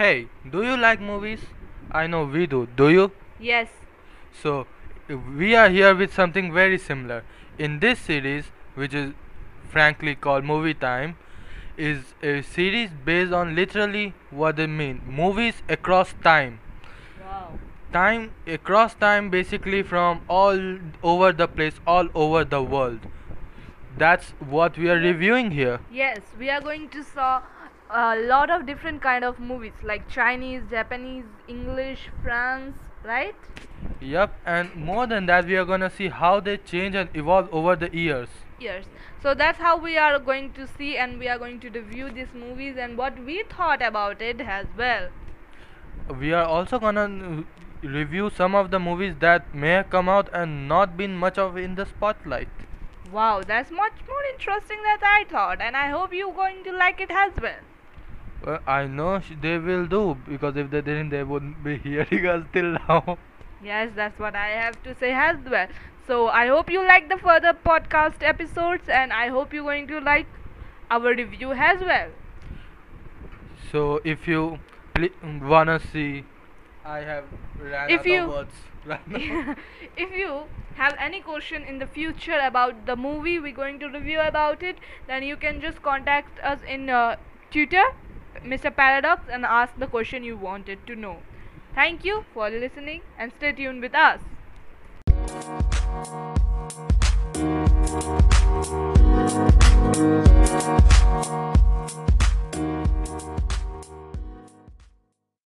Hey, do you like movies? I know we do. Do you? Yes. So, we are here with something very similar. In this series, which is frankly called Movie Time, is a series based on literally what they mean movies across time. Wow. Time across time, basically from all over the place, all over the world. That's what we are reviewing here. Yes, we are going to saw a lot of different kind of movies like Chinese, Japanese, English, France, right? Yep, and more than that, we are gonna see how they change and evolve over the years. Yes. So that's how we are going to see and we are going to review these movies and what we thought about it as well. We are also gonna review some of the movies that may have come out and not been much of in the spotlight. Wow, that's much more interesting than I thought and I hope you're going to like it as well. Well, I know they will do because if they didn't, they wouldn't be hearing us till now. Yes, that's what I have to say as well. So I hope you like the further podcast episodes and I hope you're going to like our review as well. So if you pl- wanna see, I have ran If out you- of words right now. if you have any question in the future about the movie we're going to review about it, then you can just contact us in uh, Twitter, Mr. Paradox, and ask the question you wanted to know. Thank you for listening and stay tuned with us.